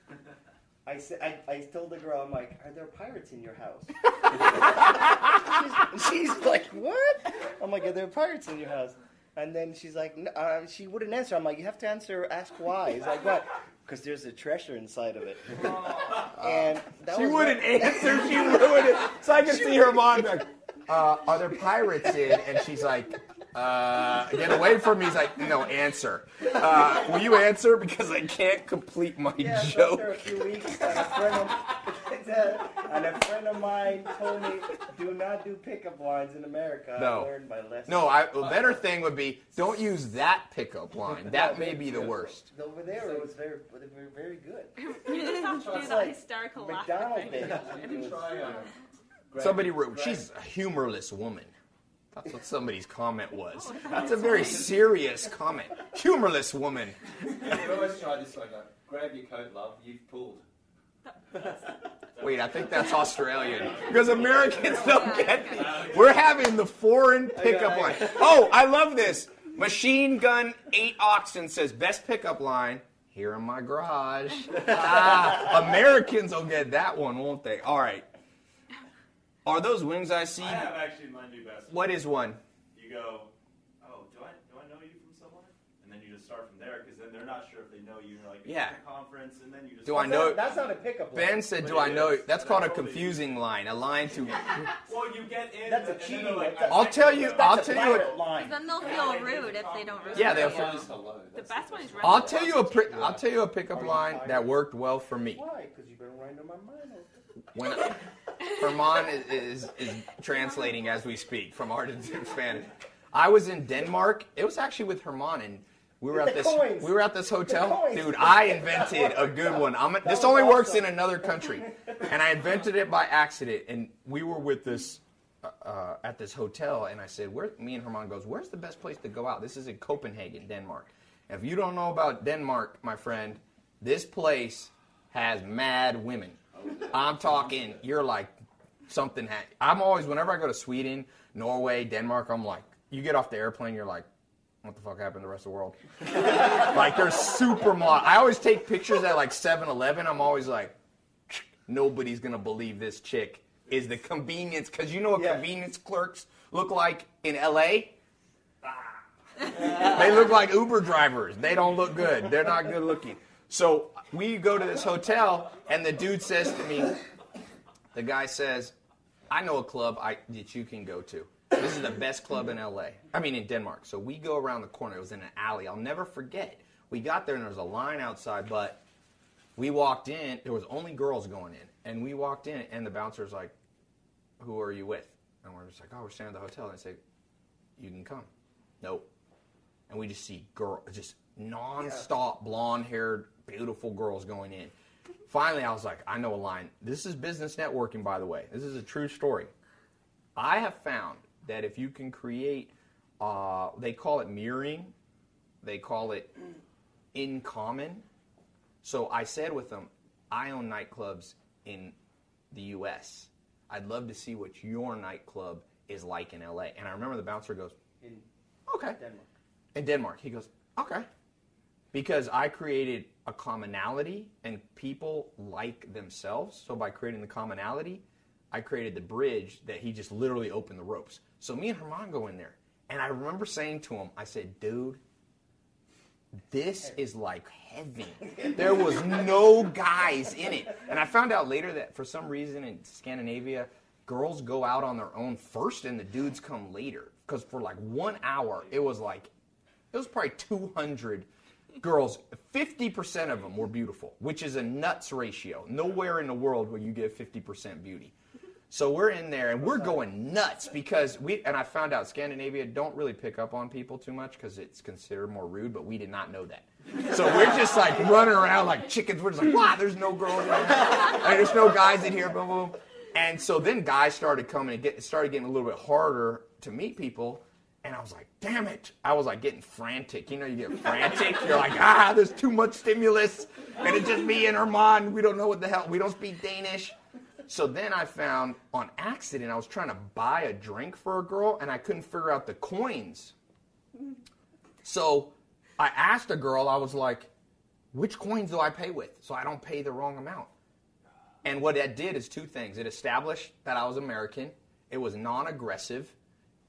I said I, I told the girl I'm like, are there pirates in your house? she's, she's like, what? I'm like, are there pirates in your house? And then she's like, "N- uh, she wouldn't answer. I'm like, you have to answer, ask why. He's like, what? Because there's a treasure inside of it. and that She was wouldn't like- answer. She ruined it. So I can see her mom like, uh, "Are there pirates in?" And she's like, uh, "Get away from me." He's like, "No, answer. Uh, will you answer because I can't complete my Yeah, so after a joke." few weeks, and a friend of, and a friend of mine told me, "Do not do pickup lines in America." No. I learned my lesson. No, I, a better thing would be don't use that pickup line. That may be the worst. Over there, it was very, they were very good. You just have to do It's that like hysterical laugh. McDonald's thing. days. Try, uh, grab- Somebody wrote, "She's a humorless woman." That's what somebody's comment was. That's a very serious comment. Humorless woman. You always try this one. Like, grab your coat, love. You've pulled. Wait, I think that's Australian because Americans don't get these. We're having the foreign pickup line. Oh, I love this. Machine Gun 8 Oxen says best pickup line here in my garage. Ah, Americans will get that one, won't they? All right. Are those wings I see? I have actually my new best. What is one? You go, oh, do I do I know you from somewhere? And then you just start from there because then they're not sure if they know you. You're like, Yeah. "It's a conference, and then you just. Do I That's know- That's not a pickup line. Ben said, "Do I know?" is. That's called a That's what confusing line, a line to. Well, you get in. That's a and then cheating they're like, line. I'll tell you. That's I'll a tell you. A, pirate line. Then they'll feel rude if they don't respond. Yeah, they'll That feel- one is hello. The That's best one is I'll tell you a. Pri- I'll tell you a pickup line that worked well for me. Why? Because you've been writing on my mind. when Herman is, is, is translating as we speak from Argentine Spanish. I was in Denmark. It was actually with Herman, and we were at this coins. we were at this hotel. Dude, I invented a good one. I'm, this only works in another country, and I invented it by accident. And we were with this. Uh, uh, at this hotel, and I said, "Where?" Me and Herman goes, "Where's the best place to go out?" This is in Copenhagen, Denmark. And if you don't know about Denmark, my friend, this place has mad women. I'm talking, you're like something. Ha- I'm always, whenever I go to Sweden, Norway, Denmark, I'm like, you get off the airplane, you're like, what the fuck happened to the rest of the world? like, they're super mod. I always take pictures at like 7 Eleven. I'm always like, nobody's to believe this chick is the convenience. Because you know what Yeah. convenience clerks look like in ah. LA? they look like Uber drivers. They don't look good. They're not good looking. So we go to this hotel, and the dude says to me, the guy says, I know a club I, that you can go to. This is the best club in LA. I mean, in Denmark. So we go around the corner. It was in an alley. I'll never forget. We got there, and there was a line outside, but we walked in. There was only girls going in. And we walked in, and the bouncer's like, Who are you with? And we're just like, Oh, we're staying at the hotel. And they say, You can come. Nope. And we just see girl, just non-stop blonde-haired, beautiful girls going in. Finally, I was like, I know a line. This is business networking, by the way. This is a true story. I have found that if you can create, uh, they call it mirroring, they call it in common. So I said with them, I own nightclubs in the U.S. I'd love to see what your nightclub is like in L.A. And I remember the bouncer goes, In okay Denmark. in Denmark. He goes, okay. Because I created a commonality and people like themselves. So by creating the commonality, I created the bridge that he just literally opened the ropes. So me and Herman go in there. And I remember saying to him, I said, dude, this is like heaven. There was no guys in it. And I found out later that for some reason in Scandinavia, girls go out on their own first and the dudes come later. Because for like one hour, it was like, it was probably 200 girls. 50% of them were beautiful, which is a nuts ratio. Nowhere in the world will you get 50% beauty. So we're in there and we're going nuts because we and I found out Scandinavia don't really pick up on people too much because it's considered more rude, but we did not know that. So we're just like running around like chickens. We're just like, wow, there's no girls in here. There's no guys in here, boom, boom. And so then guys started coming and get, started getting a little bit harder to meet people. And I was like, damn it. I was like getting frantic. You know, you get frantic. You're like, ah, there's too much stimulus. And it's just me and Herman. We don't know what the hell. We don't speak Danish. So then I found on accident, I was trying to buy a drink for a girl and I couldn't figure out the coins. So I asked a girl, I was like, which coins do I pay with so I don't pay the wrong amount? And what that did is two things. It established that I was American, it was non aggressive,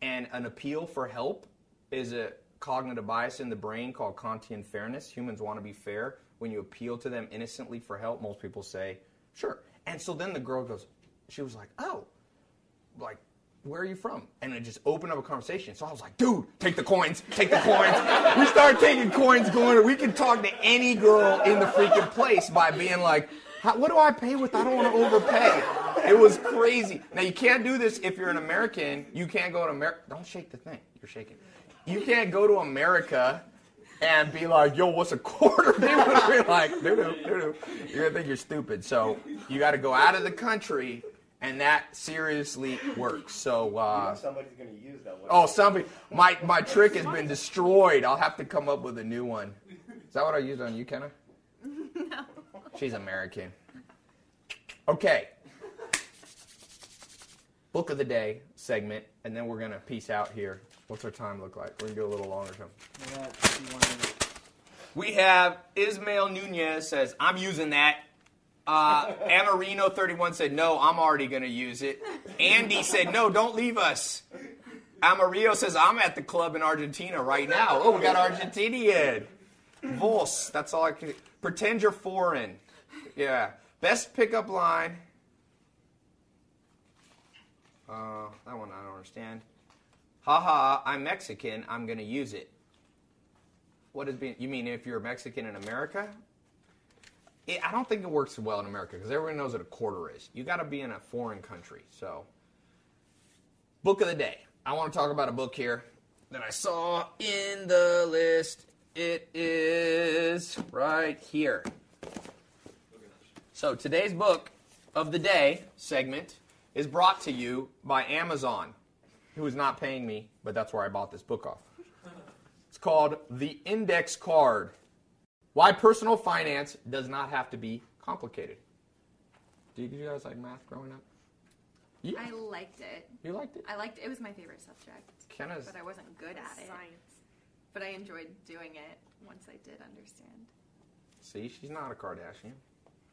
and an appeal for help is a cognitive bias in the brain called Kantian fairness. Humans want to be fair. When you appeal to them innocently for help, most people say, sure. And so then the girl goes, she was like, oh, like, where are you from? And it just opened up a conversation. So I was like, dude, take the coins, take the coins. we started taking coins, going, we can talk to any girl in the freaking place by being like, what do I pay with? I don't want to overpay. It was crazy. Now you can't do this if you're an American. You can't go to America. Don't shake the thing. You're shaking. You can't go to America and be like, yo, what's a quarter? People are gonna be like, doo doo, doo doo. You're gonna think you're stupid. So you got to go out of the country, and that seriously works. So. You know Uh, somebody's going to use that one. Oh, somebody! My my trick has been destroyed. I'll have to come up with a new one. Is that what I used on you, Kenna? no. She's American. Okay. Book of the day segment, and then we're gonna peace out here. What's our time look like? We're gonna do a little longer time. We have Ismail Nunez says, I'm using that. Uh, Amarino31 said, no, I'm already going to use it. Andy said, no, don't leave us. Amarillo says, I'm at the club in Argentina right now. Oh, we got Argentinian. Vos, that's all I can. Pretend you're foreign. Yeah. Best pickup line. Uh, that one I don't understand. Haha, I'm Mexican. I'm going to use it. What is being? You mean if you're Mexican in America? It, I don't think it works well in America because everyone knows what a quarter is. You got to be in a foreign country. So, book of the day. I want to talk about a book here that I saw in the list. It is right here. So today's book of the day segment is brought to you by Amazon, who is not paying me, but that's where I bought this book off. It's called The Index Card Why Personal Finance Does Not Have to Be Complicated. Did you guys like math growing up? You, I liked it. you liked it? I liked it. it was my favorite subject. Kenna's- But I wasn't good at it. Science. But I enjoyed doing it once I did understand. See, she's not a Kardashian.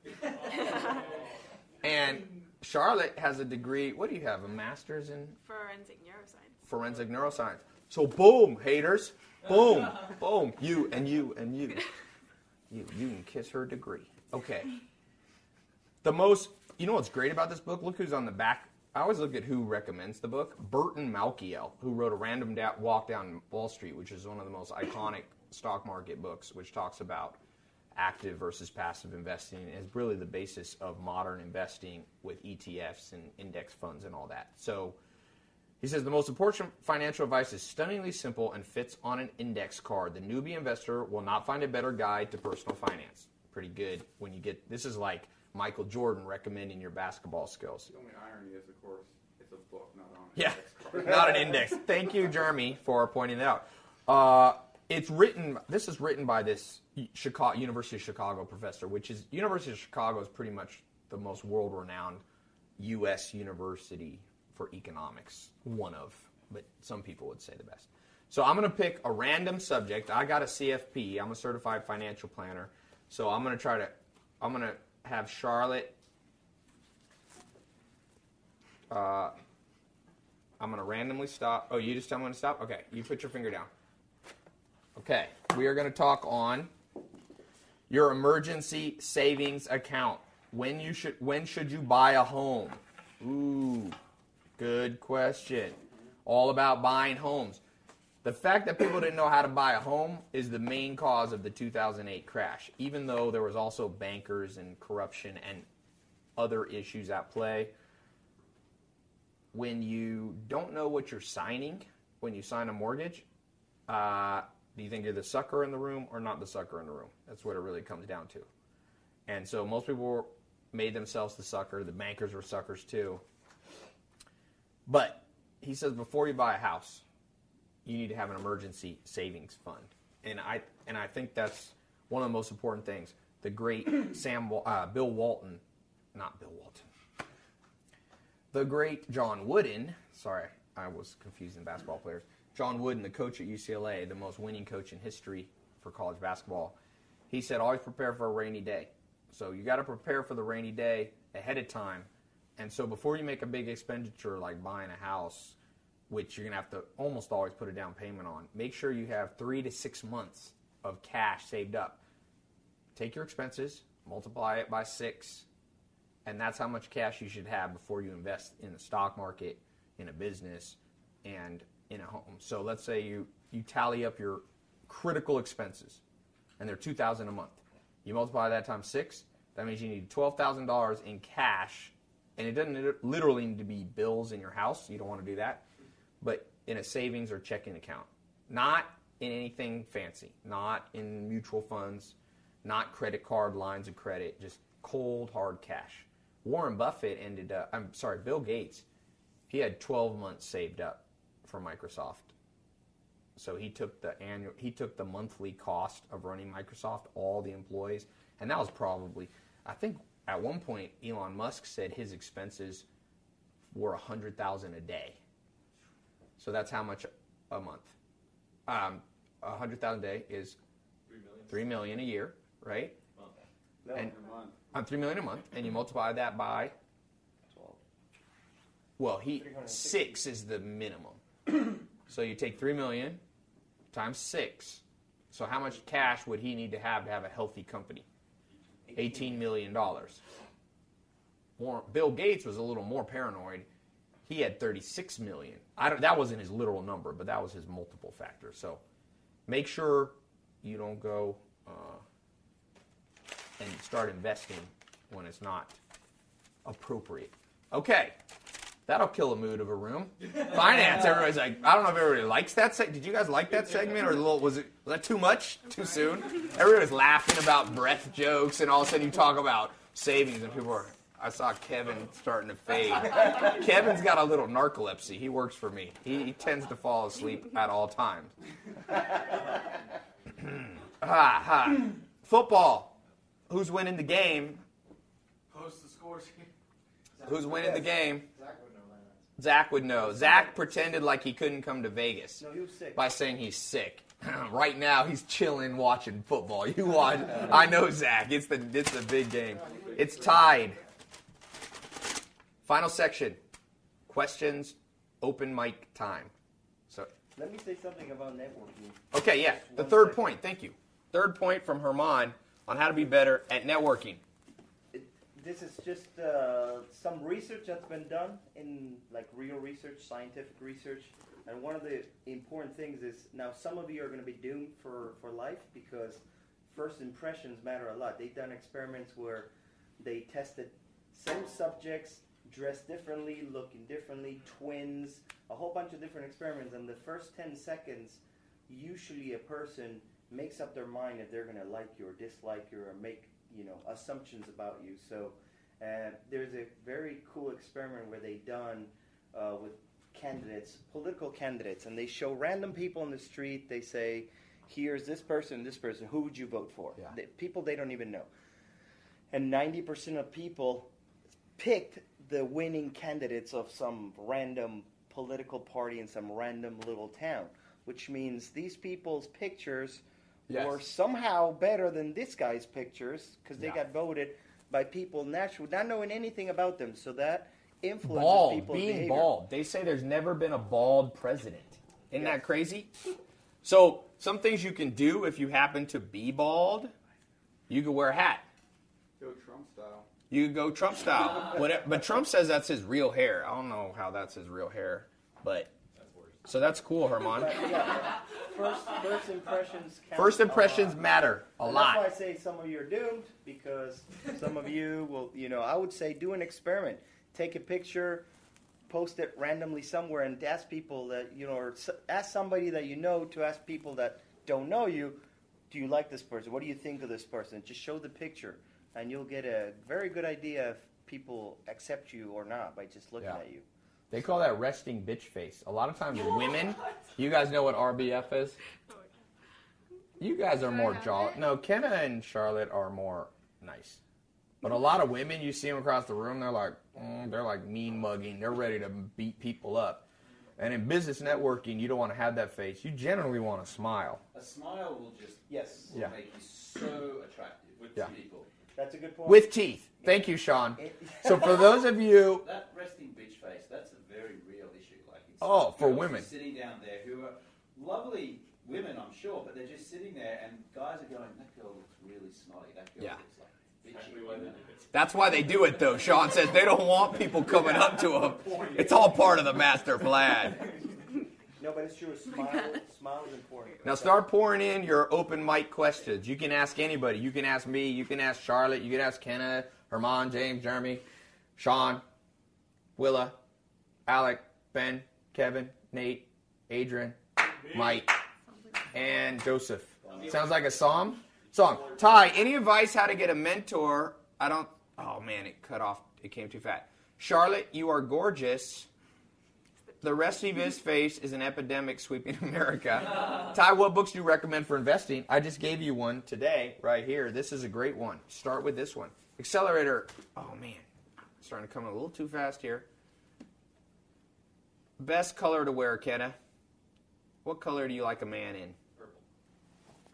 and Charlotte has a degree. What do you have? A master's in Forensic neuroscience. forensic neuroscience. So boom, haters. Boom, boom. You and you and you. You you can kiss her degree. Okay. The most you know what's great about this book? Look who's on the back. I always look at who recommends the book. Burton Malkiel, who wrote a random da- walk down Wall Street, which is one of the most iconic stock market books, which talks about active versus passive investing is really the basis of modern investing with ETFs and index funds and all that. So he says the most important financial advice is stunningly simple and fits on an index card. The newbie investor will not find a better guide to personal finance. Pretty good when you get this is like Michael Jordan recommending your basketball skills. The only irony is, of course, it's a book, not on. an Yeah, index card. not an index. Thank you, Jeremy, for pointing that out. Uh, it's written. This is written by this Chicago University of Chicago professor, which is University of Chicago is pretty much the most world-renowned U.S. university for economics, one of, but some people would say the best. So I'm going to pick a random subject. I got a CFP. I'm a certified financial planner. So I'm going to try to. I'm going to have Charlotte. Uh, I'm going to randomly stop. Oh, you just tell me when to stop? Okay, you put your finger down. Okay, we are going to talk on your emergency savings account. When you should when should you buy a home? Ooh, good question. All about buying homes. The fact that people didn't know how to buy a home is the main cause of the 2008 crash. Even though there was also bankers and corruption and other issues at play, when you don't know what you're signing when you sign a mortgage, uh, do you think you're the sucker in the room or not the sucker in the room? That's what it really comes down to. And so most people made themselves the sucker. The bankers were suckers too. But he says before you buy a house, you need to have an emergency savings fund, and I and I think that's one of the most important things. The great Sam uh, Bill Walton, not Bill Walton, the great John Wooden. Sorry, I was confusing basketball players. John Wooden, the coach at UCLA, the most winning coach in history for college basketball. He said, always prepare for a rainy day. So you got to prepare for the rainy day ahead of time. And so before you make a big expenditure like buying a house, which you're going to have to almost always put a down payment on, make sure you have three to six months of cash saved up. Take your expenses, multiply it by six, and that's how much cash you should have before you invest in the stock market, in a business, and in a home. So let's say you, you tally up your critical expenses, and they're two thousand a month. You multiply that times six. That means you need twelve thousand dollars in cash, and it doesn't literally need to be bills in your house. You don't want to do that, but in a savings or checking account, not in anything fancy, not in mutual funds, not credit card lines of credit, just cold hard cash. Warren Buffett ended up. I'm sorry, Bill Gates. He had 12 months saved up for Microsoft so he took the annual, he took the monthly cost of running Microsoft, all the employees, and that was probably, I think, at one point Elon Musk said his expenses were a hundred thousand a day. So that's how much a month. Um, a hundred thousand a day is Three million. three million a year, right? No, And- A month. On three million a month, and you multiply that by 12. well, he six is the minimum. So you take three million times six. So how much cash would he need to have to have a healthy company? Eighteen million dollars. Bill Gates was a little more paranoid. He had thirty-six million. I don't. That wasn't his literal number, but that was his multiple factor. So make sure you don't go uh, and start investing when it's not appropriate. Okay, that'll kill the mood of a room. Finance, everybody's like, I don't know if everybody likes that. Se- Did you guys like that segment, or a little, was it was that too much, too soon? Everybody's laughing about breath jokes, and all of a sudden you talk about savings, and people are. I saw Kevin starting to fade. Kevin's got a little narcolepsy. He works for me. He, he tends to fall asleep at all times. ha ha. Football. Who's winning the game? Post the scores. Who's winning the game? Zach would know that. Zach would know. Zach pretended like he couldn't come to Vegas No, he was sick. by saying he's sick. right now, he's chilling watching football. You watch. I know Zach. It's the it's the big game. It's tied. Final section. Questions. Open mic time. So Let me say something about networking. okay, yeah. The third point. Thank you. Third point from Herman on how to be better at networking. This is just uh, some research that's been done in like real research, scientific research. And one of the important things is now some of you are going to be doomed for, for life because first impressions matter a lot. They've done experiments where they tested same subjects dressed differently, looking differently, twins, a whole bunch of different experiments. And the first 10 seconds, usually a person makes up their mind if they're going to like you or dislike you or make you know assumptions about you. So uh, there's a very cool experiment where they done uh, with candidates, political candidates, and they show random people in the street. They say, "Here's this person, this person. Who would you vote for?" Yeah. People they don't even know, and ninety percent of people picked the winning candidates of some random political party in some random little town, which means these people's pictures Yes. were somehow better than this guy's pictures because they Yeah. got voted by people naturally not knowing anything about them. So that influences Bald, people's being behavior. bald. They say there's never been a bald president. Isn't Yeah. that crazy? So, some things you can do if you happen to be bald, you could wear a hat. Go Trump style. You could go Trump style. Whatever, but Trump says that's his real hair. I don't know how that's his real hair, but so that's cool, Herman. But, yeah, first, first impressions. Count First a lot. matter a And That's why I say some of you are doomed because some of you will, you know, I would say do an experiment. Take a picture, post it randomly somewhere, and ask people that, you know, or s- ask somebody that you know to ask people that don't know you, do you like this person? What do you think of this person? Just show the picture, and you'll get a very good idea if people accept you or not by just looking Yeah. at you. They call that resting bitch face. A lot of times, women. You guys know what RBF is? You guys are more jolly. No, Kenna and Charlotte are more nice. But a lot of women, you see them across the room, they're like, mm, they're like mean mugging. They're ready to beat people up. And in business networking, you don't want to have that face. You generally want to smile. A smile will just Yes. will Yeah. make you so attractive with Yeah. people. That's a good point. With teeth. Thank you, Sean. So for those of you, That resting bitch face, that's a very real issue. Like it's Oh, for women. sitting down there who are lovely women, I'm sure, but they're just sitting there, and guys are going, "That girl looks really snotty. That girl Yeah. looks like bitchy." that's why they do it though. Sean says they don't want people coming up to them. It's all part of the master plan. No, but it's true. A smile, smile is important. Now start pouring in your open mic questions. You can ask anybody. You can ask me. You can ask Charlotte. You can ask Kenna, Herman, James, Jeremy, Sean, Willa, Alec, Ben, Kevin, Nate, Adrian, Mike, and Joseph. Sounds like a song. Song. Tai, any advice how to get a mentor? I don't. Oh man, it cut off. It came too fat. Charlotte, you are gorgeous. The rest of his face is an epidemic sweeping America. Tai, what books do you recommend for investing? I just gave you one today, right here. This is a great one. Start with this one. Accelerator. Oh man, starting to come a little too fast here. Best color to wear, Kenna. What color do you like a man in? Purple.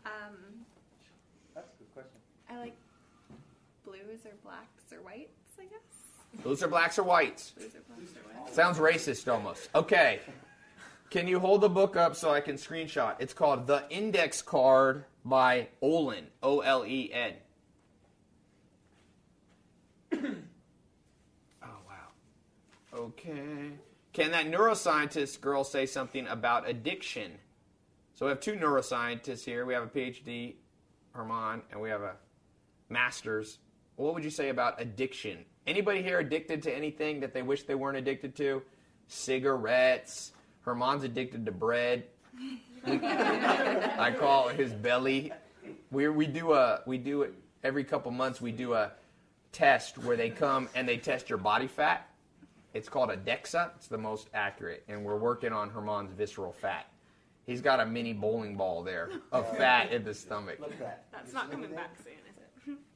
Um, That's a good question. I like blues or blacks or whites, I guess. Blues or blacks or whites? Blues or blacks or whites. Sounds racist almost. Okay. Can you hold the book up so I can screenshot? It's called The Index Card by Olen. O L E N. Oh, wow. Okay. Can that neuroscientist girl say something about addiction? So we have two neuroscientists here. We have a PhD, Herman, and we have a master's. What would you say about addiction? Anybody here addicted to anything that they wish they weren't addicted to? Cigarettes. Herman's addicted to bread. I call his belly. We we do a we do it every couple months. We do a test where they come and they test your body fat. It's called a DEXA. It's the most accurate, and we're working on Herman's visceral fat. He's got a mini bowling ball there of fat in the stomach. Look at that. That's not coming back soon, is it?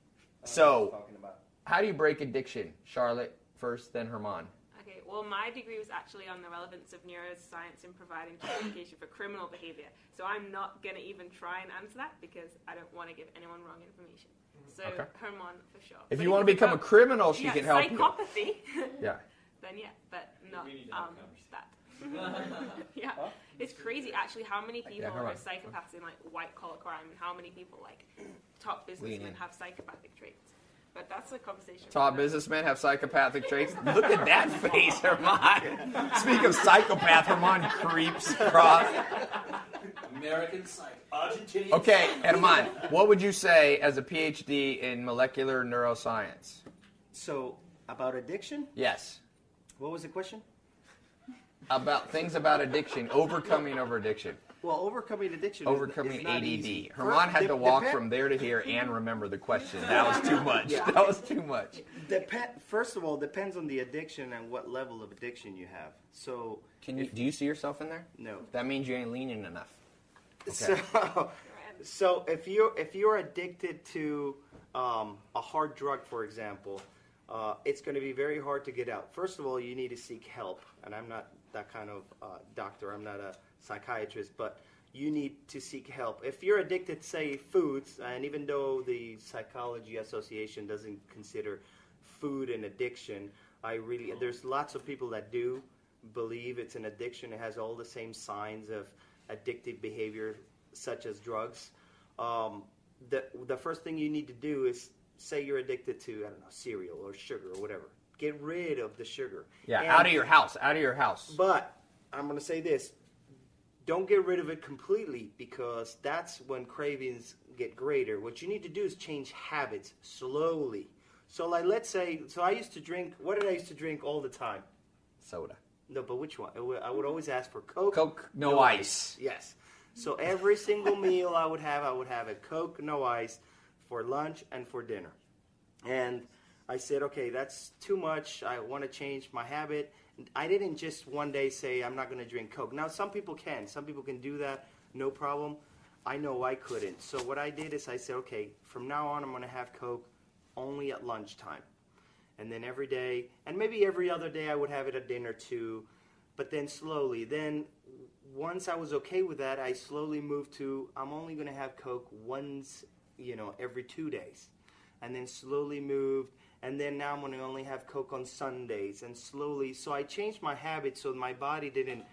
So, about. how do you break addiction? Charlotte first, then Herman. Okay, well, my degree was actually on the relevance of neuroscience in providing justification for criminal behavior. So I'm not going to even try and answer that because I don't want to give anyone wrong information. Mm-hmm. So Okay. Herman for sure. If But you want to become a criminal, she yeah, can help you. psychopathy, Yeah. Then yeah, but not We need to have um, that. yeah, it's crazy actually how many people hold are on. psychopaths in like white collar crime and how many people like top businessmen have psychopathic traits. But that's a conversation. Top businessmen have psychopathic traits. Look at that face, Herman. Speak of psychopath, Herman creeps across. American psych, Argentinian. Okay, Herman, what would you say as a PhD in molecular neuroscience? So about addiction. Yes. What was the question? About things about addiction, overcoming over addiction, Well, overcoming addiction. overcoming is, is ADD. Easy. Herman had to walk from there to here and remember the question. That was too much. Yeah. That was too much. Dep- first of all, depends on the addiction and what level of addiction you have. So Can you? Do you see yourself in there? no. That means you ain't leaning enough. So, so if you if you're addicted to um, a hard drug, for example, uh, it's going to be very hard to get out. First of all, you need to seek help, and I'm not that kind of uh, doctor. I'm not a psychiatrist, but you need to seek help. If you're addicted, say foods, and even though the Psychology Association doesn't consider food an addiction, I really there's lots of people that do believe it's an addiction. It has all the same signs of addictive behavior, such as drugs. Um, the the first thing you need to do is say you're addicted to I don't know cereal or sugar or whatever. Get rid of the sugar. Yeah, And- out of your house. Out of your house. But I'm going to say this: don't get rid of it completely because that's when cravings get greater. What you need to do is change habits slowly. So, like, let's say, so I used to drink. What did I used to drink all the time? Soda. No, but which one? I would- I would always ask for Coke. Coke, no ice. Yes. So every single meal I would have, I would have a Coke, no ice, for lunch and for dinner. And I said, okay, that's too much. I want to change my habit. I didn't just one day say I'm not going to drink Coke. Now some people can. Some people can do that, no problem. I know I couldn't. So what I did is I said, okay, from now on I'm going to have Coke only at lunchtime. And then every day, and maybe every other day I would have it at dinner too. But then slowly, then once I was okay with that, I slowly moved to I'm only going to have Coke once, you know, every two days. And then slowly moved, and then now I'm going to only have Coke on Sundays. And slowly, so I changed my habits so my body didn't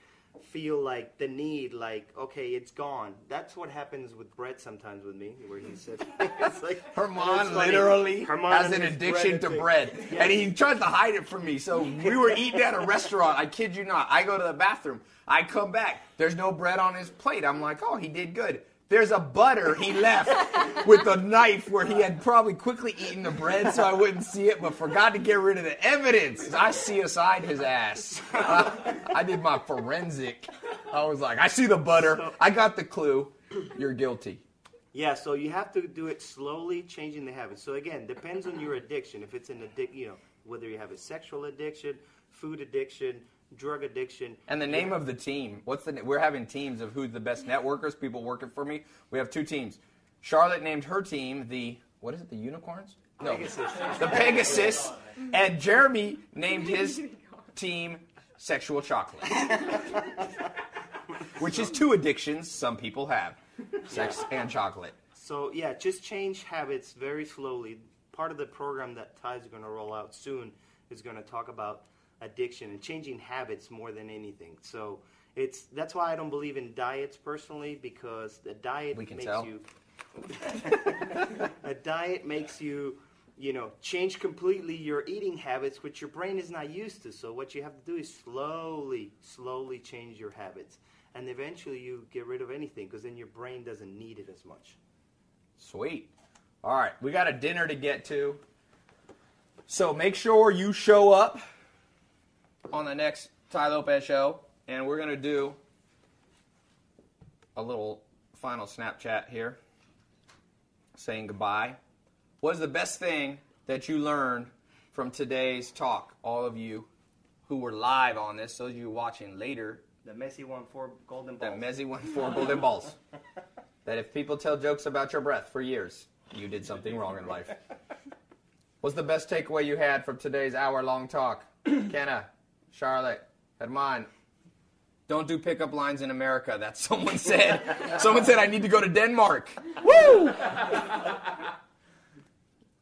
feel like the need, like, okay, it's gone. That's what happens with bread sometimes with me, where he said, it's like, Herman literally Herman has an addiction to bread, Yeah. and he tries to hide it from me. So we were eating at a restaurant. I kid you not. I go to the bathroom. I come back. There's no bread on his plate. I'm like, oh, he did good. There's a butter he left with a knife where he had probably quickly eaten the bread so I wouldn't see it, but forgot to get rid of the evidence. I CSI'd his ass. Uh, I did my forensic. I was like, I see the butter. I got the clue. You're guilty. Yeah, so you have to do it slowly, changing the habit. So again, depends on your addiction. If it's an addict, you know, whether you have a sexual addiction, food addiction, drug addiction. And the name of the team. What's the? We're having teams of who's the best networkers. People working for me. We have two teams. Charlotte named her team the what is it? The Unicorns? No, Pegasus. the Pegasus. And Jeremy named his team Sexual Chocolate, which is two addictions some people have: sex and chocolate. So yeah, just change habits very slowly. Part of the program that Tai's going to roll out soon is going to talk about addiction and changing habits more than anything. So it's that's why I don't believe in diets personally because the diet We can makes tell. you a diet makes you you know change completely your eating habits which your brain is not used to so what you have to do is slowly slowly change your habits and eventually you get rid of anything because then your brain doesn't need it as much Sweet. All right, we got a dinner to get to. So make sure you show up on the next Tai Lopez show, and we're going to do a little final Snapchat here saying goodbye. What is the best thing that you learned from today's talk? All of you who were live on this, those of you watching later, the Messi won four golden balls that Messi won four golden balls. That if people tell jokes about your breath for years, you did something wrong in life. What's the best takeaway you had from today's hour long talk? Kenna, Charlotte, Herman. Don't do pickup lines in America. That someone said. someone said I need to go to Denmark. Woo!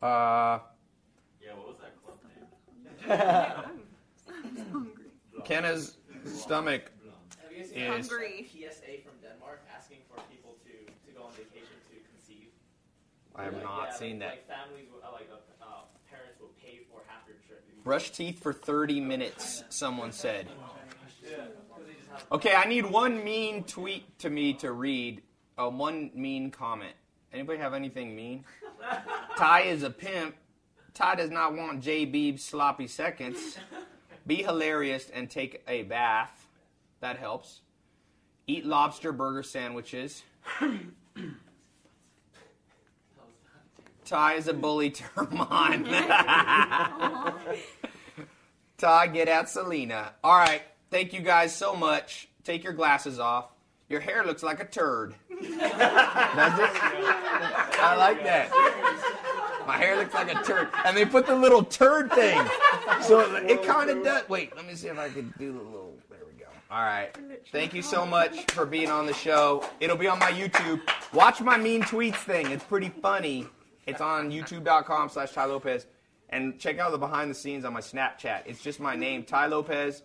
Uh, Yeah, what was that club name? Hungry. Kenna's stomach Have you guys is- seen Hungry. PSA from Denmark asking for people to, to go on vacation to conceive? I have Like, not yeah, seen like, that. Like families, uh, like uh, uh, parents will pay for half your trip. if you- Brush teeth for 30 minutes, someone said. Okay, I need one mean tweet to me to read. Oh, one mean comment. Anybody have anything mean? Tai is a pimp. Tai does not want J Beeb's sloppy seconds. Be hilarious and take a bath. That helps. Eat lobster burger sandwiches. Tai is a bully Termon. Tai, get at Selena. All right. Thank you guys so much. Take your glasses off. Your hair looks like a turd. Does it? I like that. My hair looks like a turd. And they put the little turd thing. So it kind of does. Wait, let me see if I can do the little. There we go. All right. Thank you so much for being on the show. It'll be on my YouTube. Watch my mean tweets thing. It's pretty funny. It's on youtube.com slash Tai Lopez. And check out the behind the scenes on my Snapchat. It's just my name, Tai Lopez,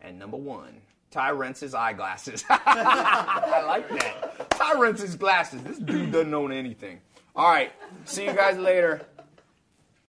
and number one, Tai rents eyeglasses. I like that. Tai rents glasses. This dude doesn't own anything. All right. See you guys later.